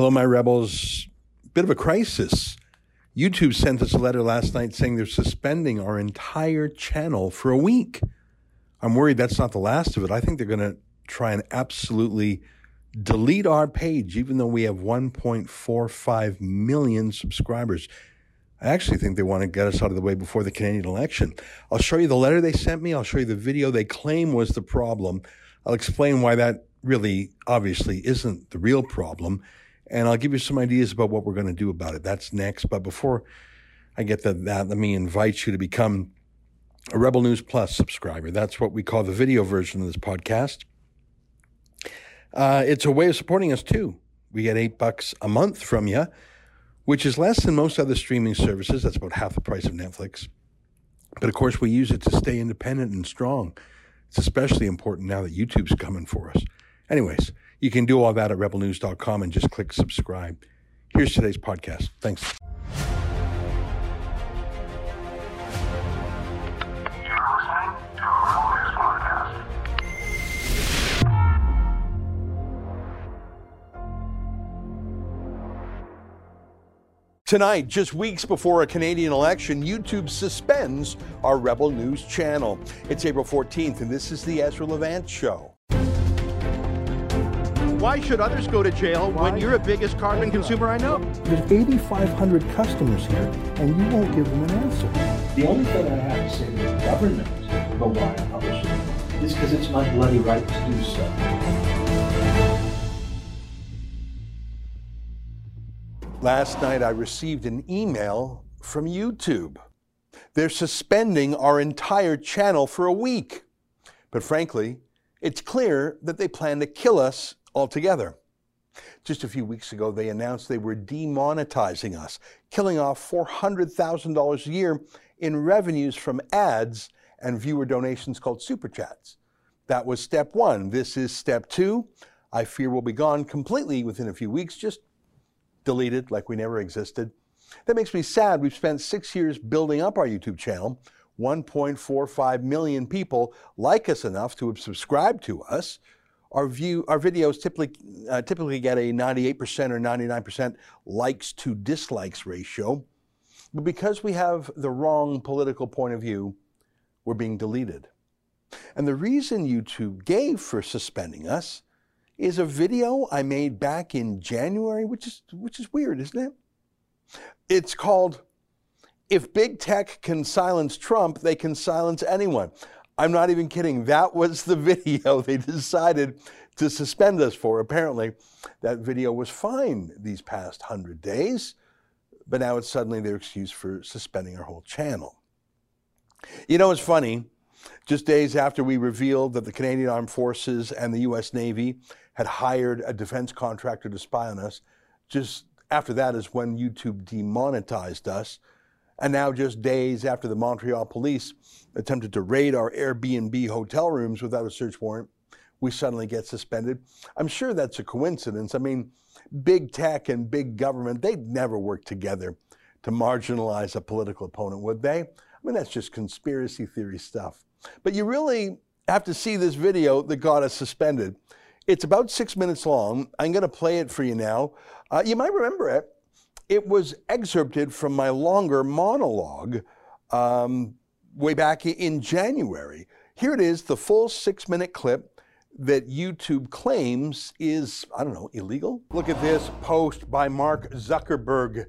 Hello, my rebels. Bit of a crisis. YouTube sent us a letter last night saying they're suspending our entire channel for a week. I'm worried that's not the last of it. I think they're going to try and absolutely delete our page, even though we have 1.45 million subscribers. I actually think they want to get us out of the way before the Canadian election. I'll show you the letter they sent me. I'll show you the video they claim was the problem. I'll explain why that really obviously isn't the real problem. And I'll give you some ideas about what we're going to do about it. That's next. But before I get to that, let me invite you to become a Rebel News Plus subscriber. That's what we call the video version of this podcast. Uh, it's a way of supporting us too. We get eight bucks a month from you which is less than most other streaming services. That's about half the price of Netflix. But of course, we use it to stay independent and strong. It's especially important now that YouTube's coming for us. Anyways, you can do all that at rebelnews.com and just click subscribe. Here's today's podcast. Thanks. Tonight, just weeks before a Canadian election, YouTube suspends our Rebel News channel. It's April 14th, and this is the Ezra Levant Show. Why should others go to jail Why? when you're the biggest carbon consumer I know? There's 8,500 customers here, and you won't give them an answer. The only thing I have to say to the government about why I publish it is because it's my bloody right to do so. Last night, I received an email from YouTube. They're suspending our entire channel for a week. But frankly, it's clear that they plan to kill us altogether. Just a few weeks ago, they announced they were demonetizing us, killing off $400,000 a year in revenues from ads and viewer donations called super chats. That was step one. This is step two. I fear we'll be gone completely within a few weeks, just deleted like we never existed. That makes me sad. We've spent six years building up our YouTube channel. 1.45 million people like us enough to have subscribed to us. Our view, our videos typically uh, typically get a 98% or 99% likes to dislikes ratio. But because we have the wrong political point of view, we're being deleted. And the reason YouTube gave for suspending us is a video I made back in January, which is which is weird, isn't it? It's called If Big Tech Can Silence Trump, They Can Silence Anyone. I'm not even kidding. That was the video they decided to suspend us for. Apparently, that video was fine these past 100 days, but now it's suddenly their excuse for suspending our whole channel. You know, it's funny. Just days after we revealed that the Canadian Armed Forces and the U.S. Navy had hired a defense contractor to spy on us. Just after that is when YouTube demonetized us. And now, just days after the Montreal police attempted to raid our Airbnb hotel rooms without a search warrant, we suddenly get suspended. I'm sure that's a coincidence. I mean, big tech and big government, they'd never work together to marginalize a political opponent, would they? I mean, that's just conspiracy theory stuff. But you really have to see this video that got us suspended. It's about six minutes long. I'm going to play it for you now. Uh, you might remember it. It was excerpted from my longer monologue um, way back in January. Here it is, the full six minute clip that YouTube claims is, I don't know, illegal. Look at this post by Mark Zuckerberg,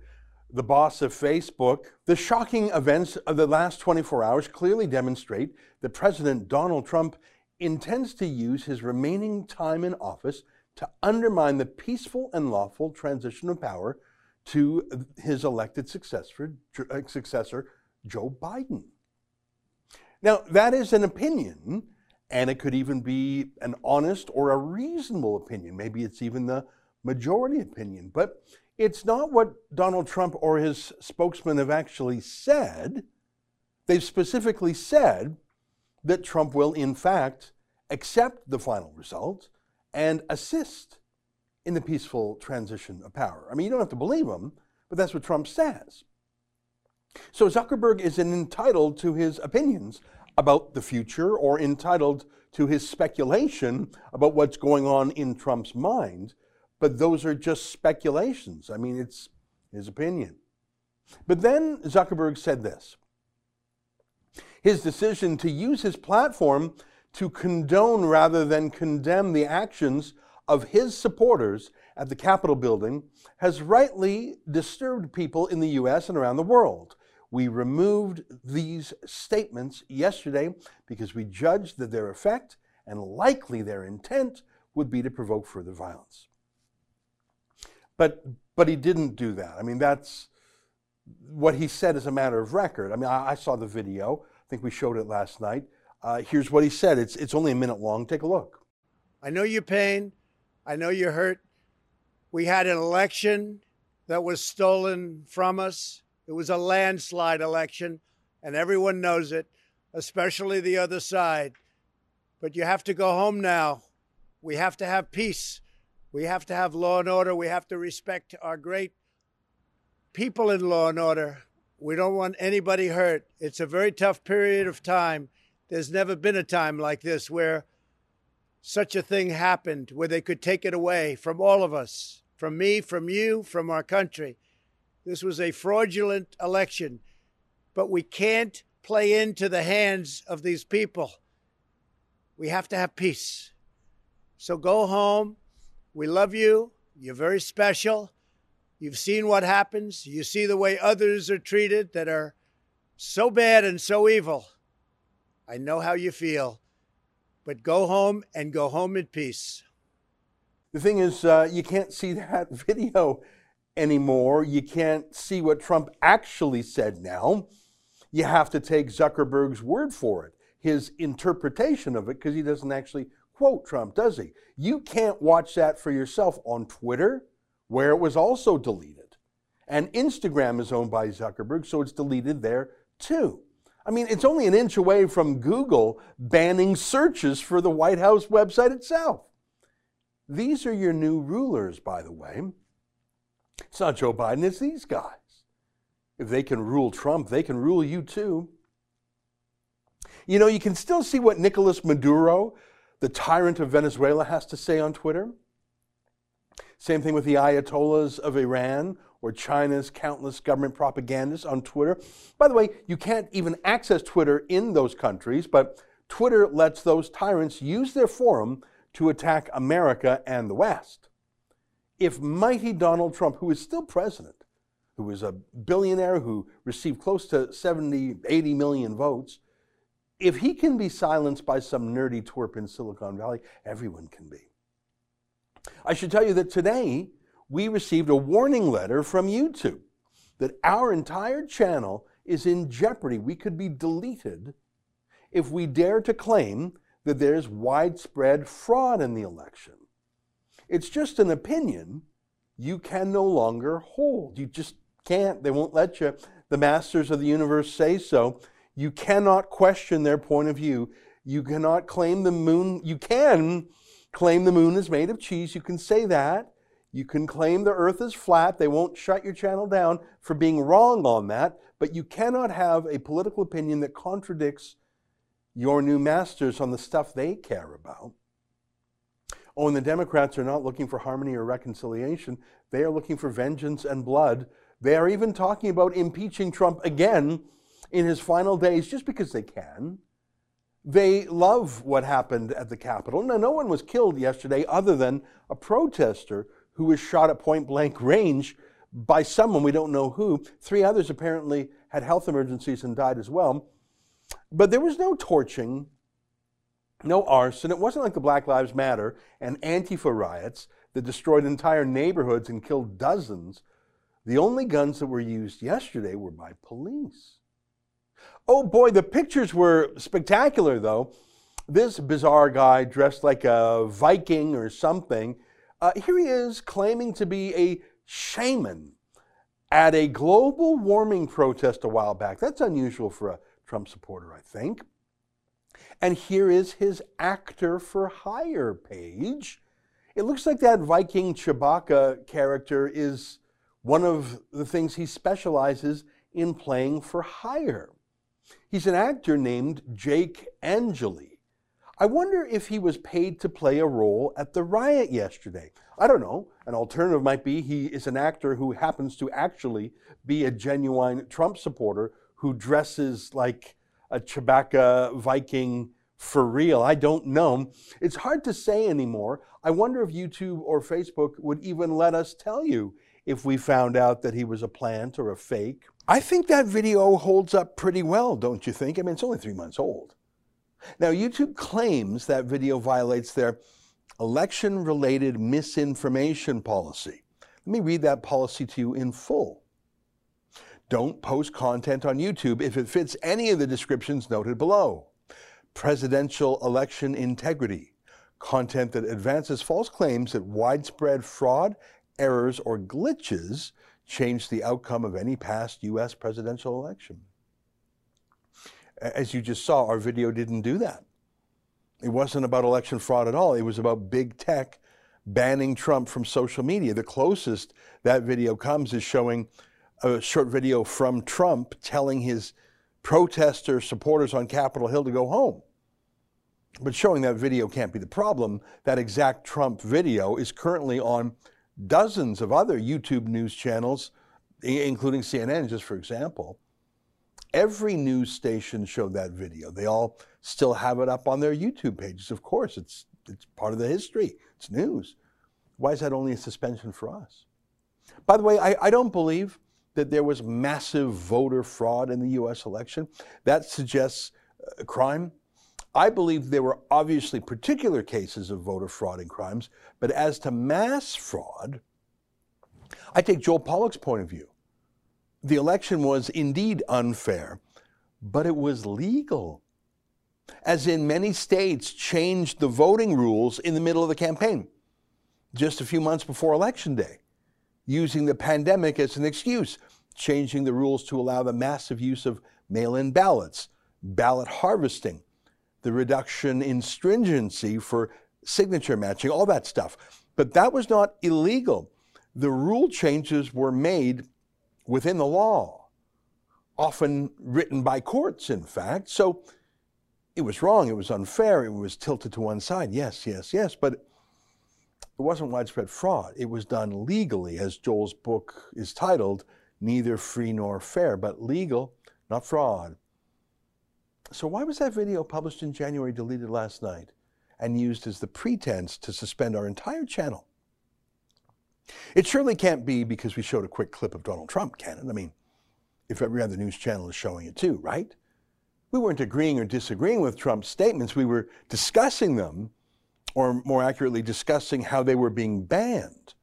the boss of Facebook. The shocking events of the last 24 hours clearly demonstrate that President Donald Trump intends to use his remaining time in office to undermine the peaceful and lawful transition of power to his elected successor, uh, successor Joe Biden. Now, that is an opinion, and it could even be an honest or a reasonable opinion. Maybe it's even the majority opinion, but it's not what Donald Trump or his spokesman have actually said. They've specifically said that Trump will, in fact, accept the final result and assist in the peaceful transition of power. I mean, you don't have to believe him, but that's what Trump says. So Zuckerberg is entitled to his opinions about the future or entitled to his speculation about what's going on in Trump's mind. but those are just speculations. I mean, it's his opinion. But then Zuckerberg said this his decision to use his platform to condone rather than condemn the actions of his supporters at the Capitol building has rightly disturbed people in the US and around the world. We removed these statements yesterday because we judged that their effect and likely their intent would be to provoke further violence. But, but he didn't do that. I mean, that's what he said as a matter of record. I mean, I, I saw the video. I think we showed it last night. Uh, here's what he said. It's, it's only a minute long. Take a look. I know your pain. I know you're hurt. We had an election that was stolen from us. It was a landslide election, and everyone knows it, especially the other side. But you have to go home now. We have to have peace. We have to have law and order. We have to respect our great people in law and order. We don't want anybody hurt. It's a very tough period of time. There's never been a time like this where such a thing happened, where they could take it away from all of us, from me, from you, from our country. This was a fraudulent election, but we can't play into the hands of these people. We have to have peace. So go home. We love you. You're very special. You've seen what happens. You see the way others are treated that are so bad and so evil. I know how you feel, but go home and go home in peace. The thing is, uh, you can't see that video anymore. You can't see what Trump actually said now. You have to take Zuckerberg's word for it, his interpretation of it, because he doesn't actually quote Trump, does he? You can't watch that for yourself on Twitter, where it was also deleted. And Instagram is owned by Zuckerberg, so it's deleted there too. I mean, it's only an inch away from Google banning searches for the White House website itself. These are your new rulers, by the way. It's not Joe Biden, it's these guys. If they can rule Trump, they can rule you too. You know, you can still see what Nicolas Maduro, the tyrant of Venezuela, has to say on Twitter. Same thing with the Ayatollahs of Iran or China's countless government propagandists on Twitter. By the way, you can't even access Twitter in those countries, but Twitter lets those tyrants use their forum to attack America and the West if mighty Donald Trump, who is still president, who is a billionaire who received close to 70, 80 million votes, if he can be silenced by some nerdy twerp in Silicon Valley, everyone can be. I should tell you that today we received a warning letter from YouTube that our entire channel is in jeopardy. We could be deleted if we dare to claim that there's widespread fraud in the election. It's just an opinion you can no longer hold. You just can't. They won't let you. The masters of the universe say so. You cannot question their point of view. You cannot claim the moon. You can claim the moon is made of cheese. You can say that. You can claim the earth is flat. They won't shut your channel down for being wrong on that. But you cannot have a political opinion that contradicts your new masters on the stuff they care about. Oh, and the Democrats are not looking for harmony or reconciliation. They are looking for vengeance and blood. They are even talking about impeaching Trump again in his final days just because they can. They love what happened at the Capitol. Now, no one was killed yesterday other than a protester who was shot at point blank range by someone, we don't know who. Three others apparently had health emergencies and died as well. But there was no torching no arson. It wasn't like the Black Lives Matter and Antifa riots that destroyed entire neighborhoods and killed dozens. The only guns that were used yesterday were by police. Oh boy, the pictures were spectacular though. This bizarre guy dressed like a Viking or something, uh, here he is claiming to be a shaman at a global warming protest a while back. That's unusual for a Trump supporter, I think. And here is his actor for hire page. It looks like that Viking Chewbacca character is one of the things he specializes in playing for hire. He's an actor named Jake Angeli. I wonder if he was paid to play a role at the riot yesterday. I don't know. An alternative might be he is an actor who happens to actually be a genuine Trump supporter who dresses like a Chewbacca Viking for real. I don't know. It's hard to say anymore. I wonder if YouTube or Facebook would even let us tell you if we found out that he was a plant or a fake. I think that video holds up pretty well, don't you think? I mean, it's only three months old. Now, YouTube claims that video violates their election related misinformation policy. Let me read that policy to you in full. Don't post content on YouTube if it fits any of the descriptions noted below. Presidential election integrity, content that advances false claims that widespread fraud, errors, or glitches change the outcome of any past U.S. presidential election. As you just saw, our video didn't do that. It wasn't about election fraud at all. It was about big tech banning Trump from social media. The closest that video comes is showing a short video from Trump telling his protester supporters on Capitol Hill to go home. But showing that video can't be the problem. That exact Trump video is currently on dozens of other YouTube news channels, including CNN, just for example. Every news station showed that video. They all still have it up on their YouTube pages. Of course, it's, it's part of the history, it's news. Why is that only a suspension for us? By the way, I, I don't believe that there was massive voter fraud in the US election. That suggests a uh, crime. I believe there were obviously particular cases of voter fraud and crimes, but as to mass fraud, I take Joel Pollak's point of view. The election was indeed unfair, but it was legal. As in many states changed the voting rules in the middle of the campaign, just a few months before election day using the pandemic as an excuse, changing the rules to allow the massive use of mail in ballots, ballot harvesting, the reduction in stringency for signature matching, all that stuff. But that was not illegal. The rule changes were made within the law, often written by courts, in fact. So it was wrong, it was unfair, it was tilted to one side. Yes, yes, yes. But it wasn't widespread fraud. It was done legally, as Joel's book is titled, Neither Free Nor Fair, but legal, not fraud. So, why was that video published in January deleted last night and used as the pretense to suspend our entire channel? It surely can't be because we showed a quick clip of Donald Trump, can it? I mean, if every other news channel is showing it too, right? We weren't agreeing or disagreeing with Trump's statements, we were discussing them or more accurately, discussing how they were being banned.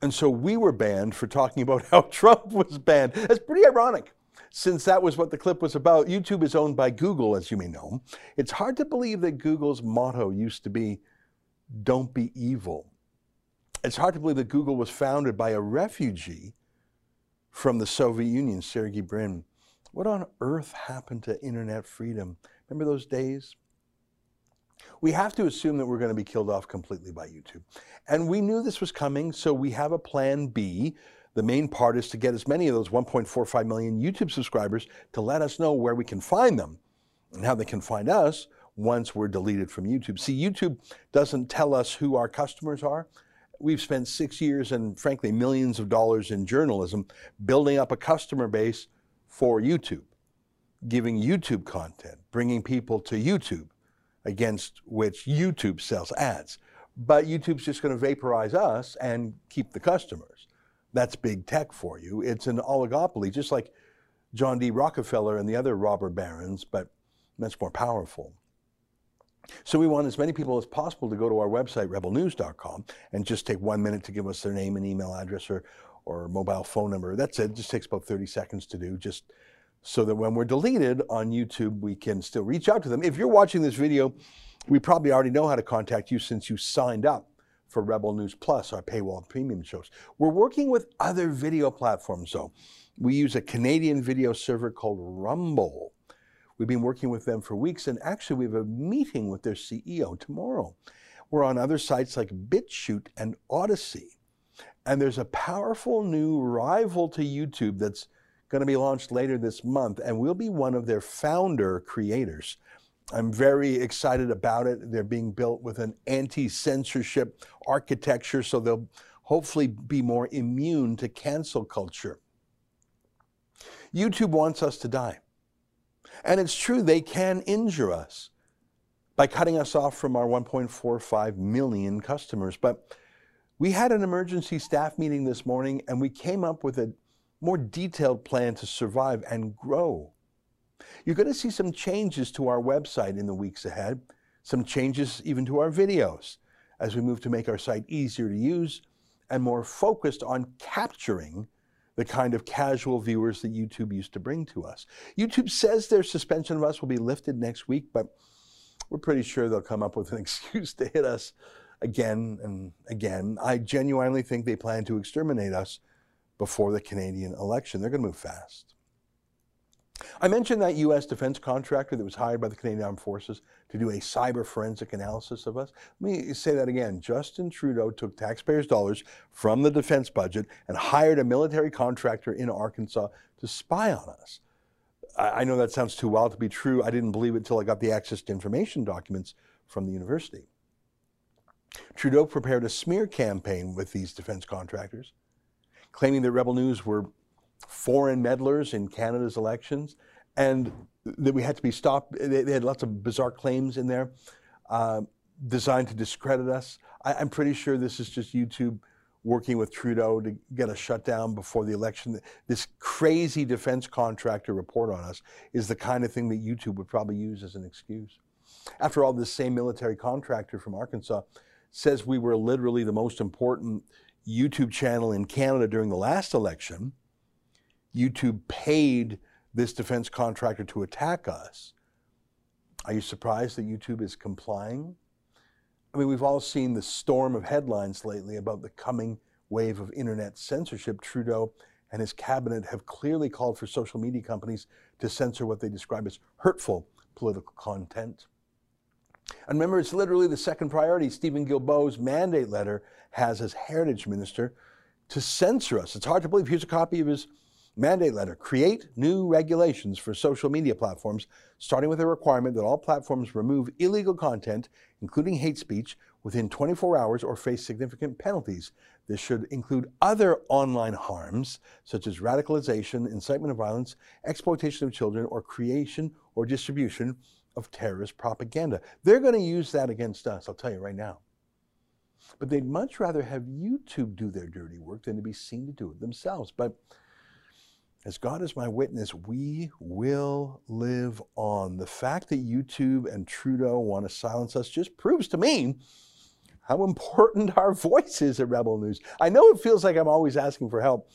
And so we were banned for talking about how Trump was banned. That's pretty ironic, since that was what the clip was about. YouTube is owned by Google, as you may know. It's hard to believe that Google's motto used to be, don't be evil. It's hard to believe that Google was founded by a refugee from the Soviet Union, Sergey Brin. What on earth happened to internet freedom? Remember those days? we have to assume that we're going to be killed off completely by YouTube. And we knew this was coming, so we have a plan B. The main part is to get as many of those 1.45 million YouTube subscribers to let us know where we can find them and how they can find us once we're deleted from YouTube. See, YouTube doesn't tell us who our customers are. We've spent six years and, frankly, millions of dollars in journalism building up a customer base for YouTube, giving YouTube content, bringing people to YouTube against which YouTube sells ads. But YouTube's just going to vaporize us and keep the customers. That's big tech for you. It's an oligopoly, just like John D. Rockefeller and the other robber barons, but that's more powerful. So we want as many people as possible to go to our website, rebelnews.com, and just take one minute to give us their name and email address or, or mobile phone number. That's it. it just takes about 30 seconds to do. Just so that when we're deleted on YouTube, we can still reach out to them. If you're watching this video, we probably already know how to contact you since you signed up for Rebel News Plus, our paywall premium shows. We're working with other video platforms, though. We use a Canadian video server called Rumble. We've been working with them for weeks, and actually, we have a meeting with their CEO tomorrow. We're on other sites like BitChute and Odysee. And there's a powerful new rival to YouTube that's going to be launched later this month, and we'll be one of their founder creators. I'm very excited about it. They're being built with an anti censorship architecture, so they'll hopefully be more immune to cancel culture. YouTube wants us to die. And it's true, they can injure us by cutting us off from our 1.45 million customers. But we had an emergency staff meeting this morning and we came up with a more detailed plan to survive and grow. You're going to see some changes to our website in the weeks ahead, some changes even to our videos as we move to make our site easier to use and more focused on capturing the kind of casual viewers that YouTube used to bring to us. YouTube says their suspension of us will be lifted next week, but we're pretty sure they'll come up with an excuse to hit us again and again. I genuinely think they plan to exterminate us before the Canadian election. They're going to move fast. I mentioned that U.S. defense contractor that was hired by the Canadian Armed Forces to do a cyber forensic analysis of us. Let me say that again. Justin Trudeau took taxpayers' dollars from the defense budget and hired a military contractor in Arkansas to spy on us. I know that sounds too wild to be true. I didn't believe it until I got the access to information documents from the university. Trudeau prepared a smear campaign with these defense contractors, claiming that Rebel News were foreign meddlers in Canada's elections, and that we had to be stopped. They, they had lots of bizarre claims in there uh, designed to discredit us. I, I'm pretty sure this is just YouTube working with Trudeau to get a shutdown before the election. This crazy defense contractor report on us is the kind of thing that YouTube would probably use as an excuse. After all, this same military contractor from Arkansas says we were literally the most important YouTube channel in Canada during the last election. YouTube paid this defense contractor to attack us. Are you surprised that YouTube is complying? I mean, we've all seen the storm of headlines lately about the coming wave of internet censorship. Trudeau and his cabinet have clearly called for social media companies to censor what they describe as hurtful political content. And remember, it's literally the second priority Stephen Guilbeault's mandate letter has as heritage minister to censor us. It's hard to believe. Here's a copy of his mandate letter create new regulations for social media platforms, starting with a requirement that all platforms remove illegal content, including hate speech, within 24 hours or face significant penalties. This should include other online harms, such as radicalization, incitement of violence, exploitation of children, or creation or distribution of terrorist propaganda. They're going to use that against us, I'll tell you right now. But they'd much rather have YouTube do their dirty work than to be seen to do it themselves. But as God is my witness, we will live on. The fact that YouTube and Trudeau want to silence us just proves to me how important our voice is at Rebel News. I know it feels like I'm always asking for help,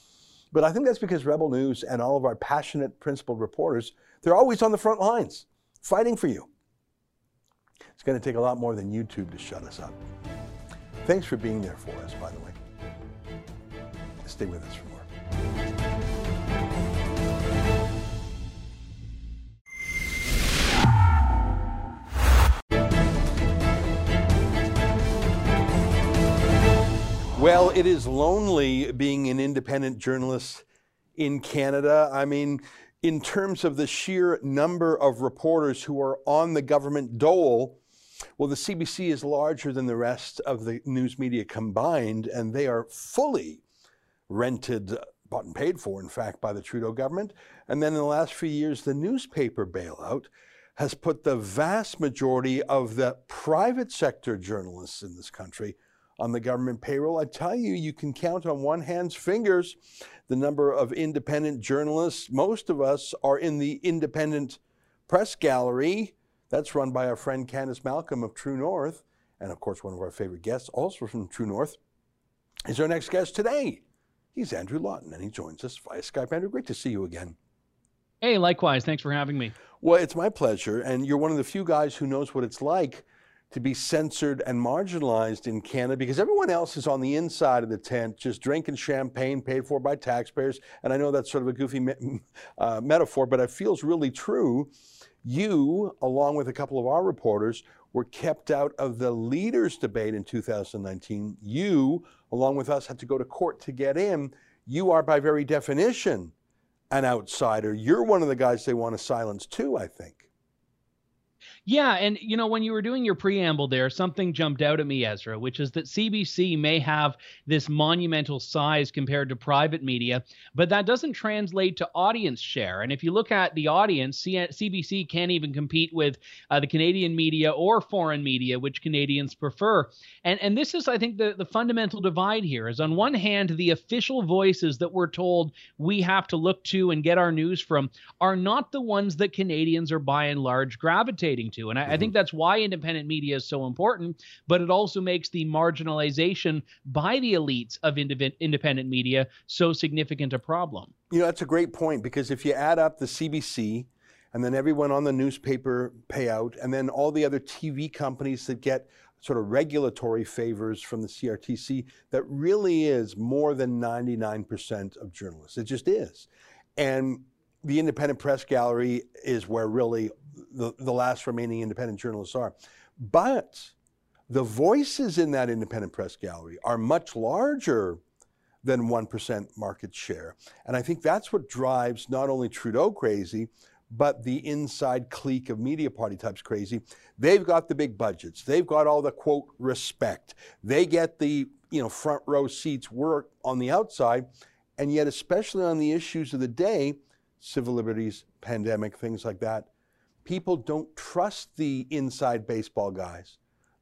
but I think that's because Rebel News and all of our passionate, principled reporters, they're always on the front lines, fighting for you. It's going to take a lot more than YouTube to shut us up. Thanks for being there for us, by the way. Stay with us for more. Well, it is lonely being an independent journalist in Canada. I mean, in terms of the sheer number of reporters who are on the government dole, well, the CBC is larger than the rest of the news media combined, and they are fully rented, bought and paid for, in fact, by the Trudeau government. And then in the last few years, the newspaper bailout has put the vast majority of the private sector journalists in this country on the government payroll. I tell you, you can count on one hand's fingers the number of independent journalists. Most of us are in the independent press gallery. That's run by our friend Candice Malcolm of True North, and of course, one of our favorite guests, also from True North, is our next guest today. He's Andrew Lawton, and he joins us via Skype. Andrew, great to see you again. Hey, likewise. Thanks for having me. Well, it's my pleasure. And you're one of the few guys who knows what it's like to be censored and marginalized in Canada because everyone else is on the inside of the tent just drinking champagne paid for by taxpayers. And I know that's sort of a goofy me- uh, metaphor, but it feels really true. You, along with a couple of our reporters, were kept out of the leaders' debate in 2019. You, along with us, had to go to court to get in. You are, by very definition, an outsider. You're one of the guys they want to silence too, I think. Yeah, and you know when you were doing your preamble there, something jumped out at me, Ezra, which is that CBC may have this monumental size compared to private media, but that doesn't translate to audience share. And if you look at the audience, CBC can't even compete with uh, the Canadian media or foreign media, which Canadians prefer. And and this is, I think, the the fundamental divide here is on one hand the official voices that we're told we have to look to and get our news from are not the ones that Canadians are by and large gravitating to to. And I, mm-hmm. I think that's why independent media is so important, but it also makes the marginalization by the elites of independent media so significant a problem. You know, that's a great point because if you add up the CBC, and then everyone on the newspaper payout, and then all the other TV companies that get sort of regulatory favors from the CRTC, that really is more than 99% of journalists. It just is. And the independent press gallery is where really the, the last remaining independent journalists are. But the voices in that independent press gallery are much larger than 1% market share. And I think that's what drives not only Trudeau crazy, but the inside clique of media party types crazy. They've got the big budgets. They've got all the quote respect. They get the, you know, front row seats work on the outside. And yet, especially on the issues of the day, civil liberties, pandemic, things like that, people don't trust the inside baseball guys.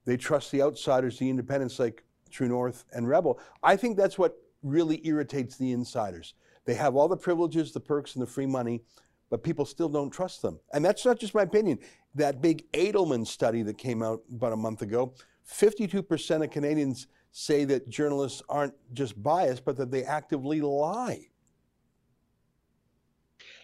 They trust the outsiders, the independents like True North and Rebel. I think that's what really irritates the insiders. They have all the privileges, the perks, and the free money, but people still don't trust them. And that's not just my opinion. That big Edelman study that came out about a month ago 52% of Canadians say that journalists aren't just biased, but that they actively lie.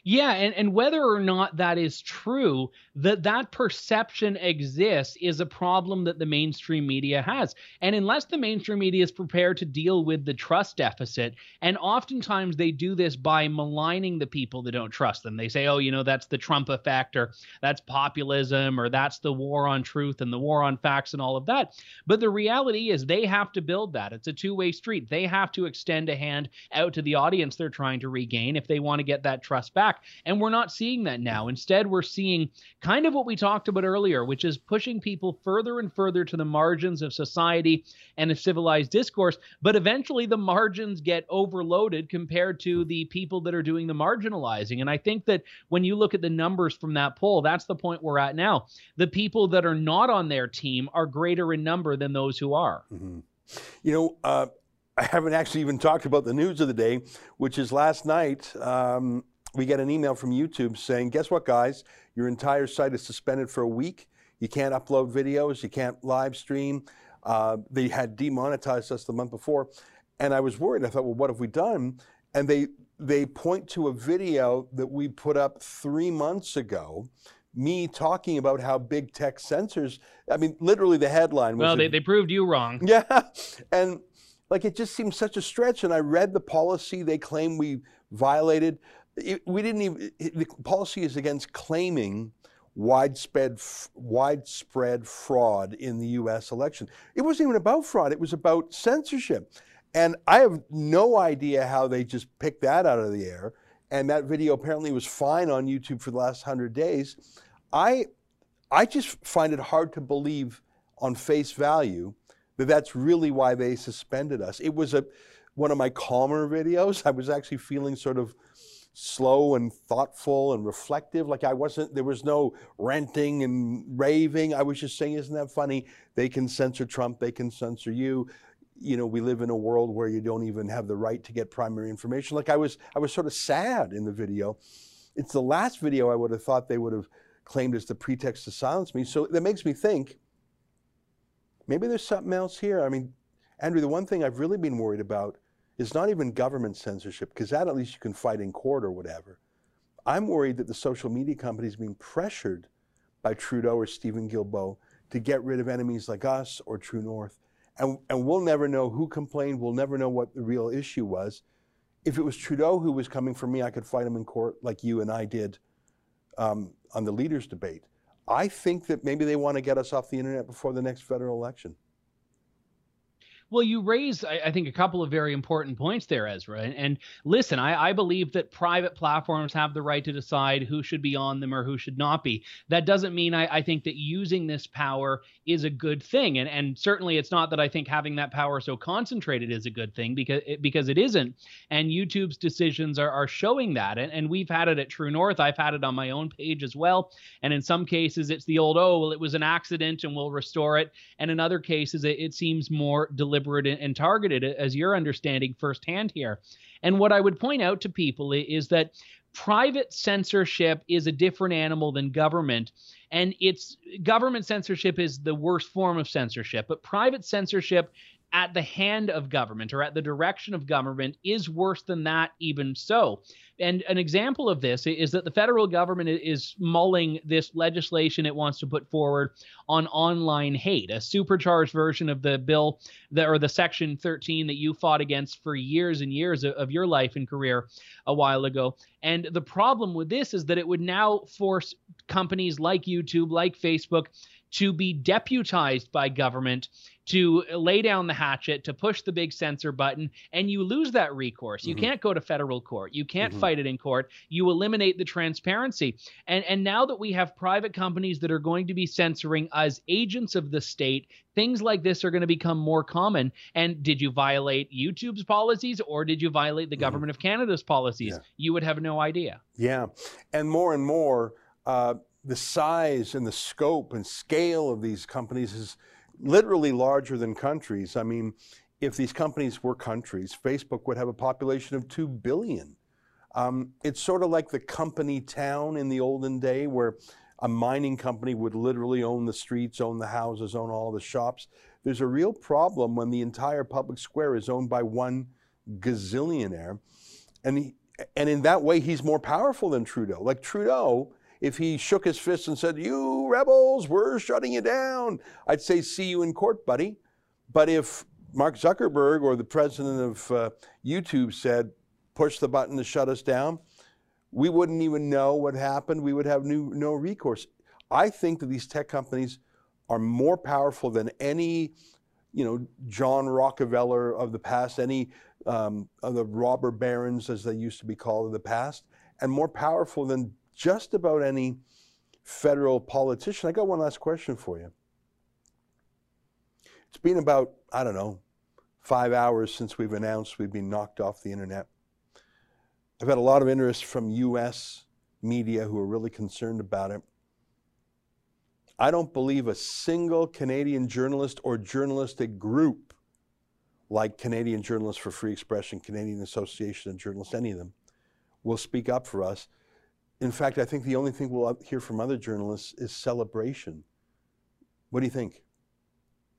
Yeah, and, and whether or not that is true, that that perception exists is a problem that the mainstream media has. And unless the mainstream media is prepared to deal with the trust deficit, and oftentimes they do this by maligning the people that don't trust them. They say, oh, you know, that's the Trump effect, or that's populism, or that's the war on truth and the war on facts and all of that. But the reality is they have to build that. It's a two way street. They have to extend a hand out to the audience they're trying to regain if they want to get that trust back back. And we're not seeing that now. Instead, we're seeing kind of what we talked about earlier, which is pushing people further and further to the margins of society and of civilized discourse. But eventually, the margins get overloaded compared to the people that are doing the marginalizing. And I think that when you look at the numbers from that poll, that's the point we're at now. The people that are not on their team are greater in number than those who are. Mm-hmm. You know, uh, I haven't actually even talked about the news of the day, which is last night. Um, we get an email from YouTube saying, guess what, guys? Your entire site is suspended for a week. You can't upload videos, you can't live stream. Uh, they had demonetized us the month before. And I was worried. I thought, well, what have we done? And they, they point to a video that we put up three months ago me talking about how big tech censors i mean literally the headline was well they, they proved you wrong yeah and like it just seems such a stretch and i read the policy they claim we violated it, we didn't even, the policy is against claiming widespread widespread fraud in the US election. It wasn't even about fraud, it was about censorship. And I have no idea how they just picked that out of the air. And that video apparently was fine on YouTube for the last 100 days. I I just find it hard to believe on face value that that's really why they suspended us. It was a one of my calmer videos. I was actually feeling sort of slow and thoughtful and reflective. Like I wasn't, there was no ranting and raving. I was just saying, isn't that funny? They can censor Trump, they can censor you. You know, we live in a world where you don't even have the right to get primary information. Like I was, I was sort of sad in the video. It's the last video I would have thought they would have claimed as the pretext to silence me. So that makes me think maybe there's something else here. I mean, Andrew, the one thing I've really been worried about is not even government censorship, because that at least you can fight in court or whatever. I'm worried that the social media companies being pressured by Trudeau or Stephen Guilbeault to get rid of enemies like us or True North. And, and we'll never know who complained. We'll never know what the real issue was. If it was Trudeau who was coming for me, I could fight him in court like you and I did um, on the leaders' debate. I think that maybe they want to get us off the internet before the next federal election. Well, you raise, I, I, think, a couple of very important points there, Ezra. And, and listen, I, I, believe that private platforms have the right to decide who should be on them or who should not be. That doesn't mean I, I think that using this power is a good thing. And, and certainly it's not that I think having that power so concentrated is a good thing because it, because it isn't. And YouTube's decisions are, are showing that. And, and we've had it at True North. I've had it on my own page as well. And in some cases, it's the old, oh, well, it was an accident and we'll restore it. And in other cases, it, it seems more deliberate deliberate and targeted, as you're understanding firsthand here. And what I would point out to people is that private censorship is a different animal than government and it's government censorship is the worst form of censorship but private censorship at the hand of government or at the direction of government is worse than that, even so. And an example of this is that the federal government is mulling this legislation it wants to put forward on online hate, a supercharged version of the bill that, or the section 13 that you fought against for years and years of your life and career a while ago. And the problem with this is that it would now force companies like YouTube, like Facebook, to be deputized by government to lay down the hatchet, to push the big censor button, and you lose that recourse. You mm-hmm. can't go to federal court. You can't mm-hmm. fight it in court. You eliminate the transparency. And and now that we have private companies that are going to be censoring as agents of the state, things like this are going to become more common. And did you violate YouTube's policies or did you violate the mm-hmm. government of Canada's policies? Yeah. You would have no idea. Yeah. And more and more uh, the size and the scope and scale of these companies is literally larger than countries. I mean, if these companies were countries, Facebook would have a population of 2 billion. Um, it's sort of like the company town in the olden day where a mining company would literally own the streets, own the houses, own all the shops. There's a real problem when the entire public square is owned by one gazillionaire. And, he, and in that way, he's more powerful than Trudeau. Like Trudeau, if he shook his fist and said, You rebels, we're shutting you down, I'd say, See you in court, buddy. But if Mark Zuckerberg or the president of uh, YouTube said, Push the button to shut us down, we wouldn't even know what happened. We would have new, no recourse. I think that these tech companies are more powerful than any, you know, John Rockefeller of the past, any um, of the robber barons, as they used to be called in the past, and more powerful than just about any federal politician. I got one last question for you. It's been about, I don't know, five hours since we've announced we've been knocked off the internet. I've had a lot of interest from US media who are really concerned about it. I don't believe a single Canadian journalist or journalistic group like Canadian Journalists for Free Expression, Canadian Association of Journalists, any of them, will speak up for us in fact, I think the only thing we'll hear from other journalists is celebration. What do you think?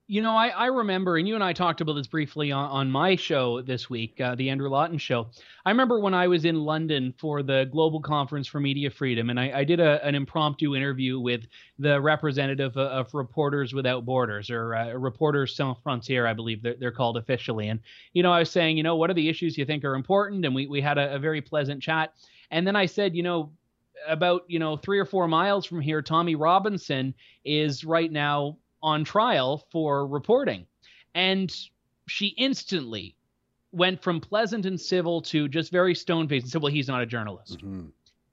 You know, I, I remember, and you and I talked about this briefly on, on my show this week, uh, the Andrew Lawton show. I remember when I was in London for the Global Conference for Media Freedom, and I, I did a, an impromptu interview with the representative of, of Reporters Without Borders, or uh, Reporters Sans Frontières, I believe they're, they're, called officially. And, you know, I was saying, you know, what are the issues you think are important? And we, we had a, a very pleasant chat. And then I said, you know, about you know three or four miles from here, Tommy Robinson is right now on trial for reporting, and she instantly went from pleasant and civil to just very stone faced and said, "Well, he's not a journalist." Mm-hmm.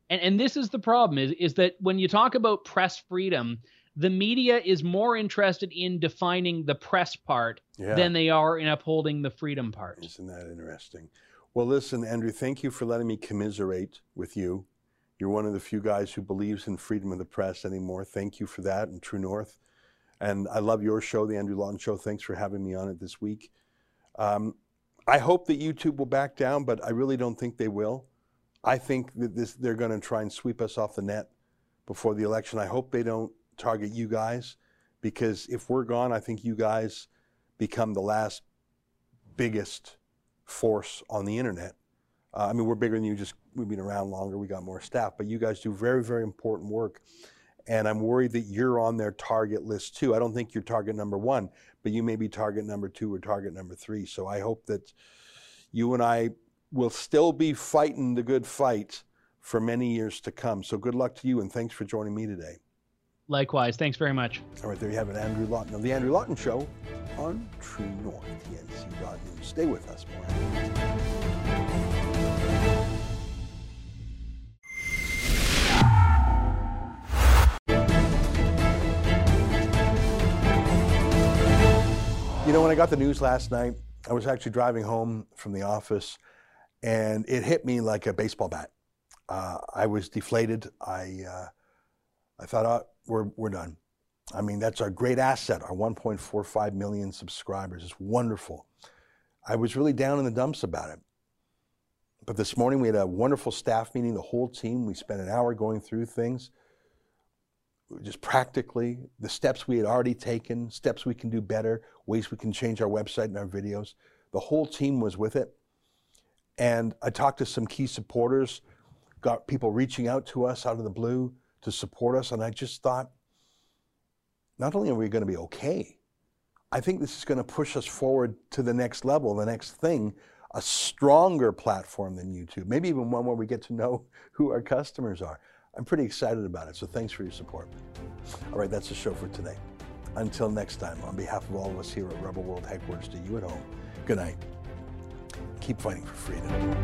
And and this is the problem is is that when you talk about press freedom, the media is more interested in defining the press part yeah. than they are in upholding the freedom part. Isn't that interesting? Well, listen, Andrew, thank you for letting me commiserate with you you're one of the few guys who believes in freedom of the press anymore. Thank you for that and True North. And I love your show, The Andrew Lawton Show. Thanks for having me on it this week. Um, I hope that YouTube will back down, but I really don't think they will. I think that this, they're going to try and sweep us off the net before the election. I hope they don't target you guys because if we're gone, I think you guys become the last biggest force on the internet. Uh, I mean, we're bigger than you, just we've been around longer, we got more staff, but you guys do very, very important work. And I'm worried that you're on their target list too. I don't think you're target number one, but you may be target number two or target number three. So I hope that you and I will still be fighting the good fight for many years to come. So good luck to you and thanks for joining me today. Likewise. Thanks very much. All right, there you have it, Andrew Lawton of The Andrew Lawton Show on True North, TNC.news. Stay with us. More. You know, when I got the news last night, I was actually driving home from the office and it hit me like a baseball bat. Uh, I was deflated. I, uh, I thought, oh, we're, we're done. I mean, that's our great asset, our 1.45 million subscribers. It's wonderful. I was really down in the dumps about it. But this morning we had a wonderful staff meeting, the whole team. We spent an hour going through things, just practically the steps we had already taken, steps we can do better, ways we can change our website and our videos. The whole team was with it. And I talked to some key supporters, got people reaching out to us out of the blue to support us. And I just thought, not only are we going to be okay, I think this is going to push us forward to the next level, the next thing, a stronger platform than YouTube, maybe even one where we get to know who our customers are. I'm pretty excited about it, so thanks for your support. All right, that's the show for today. Until next time, on behalf of all of us here at Rebel World Headquarters to you at home, good night. Keep fighting for freedom.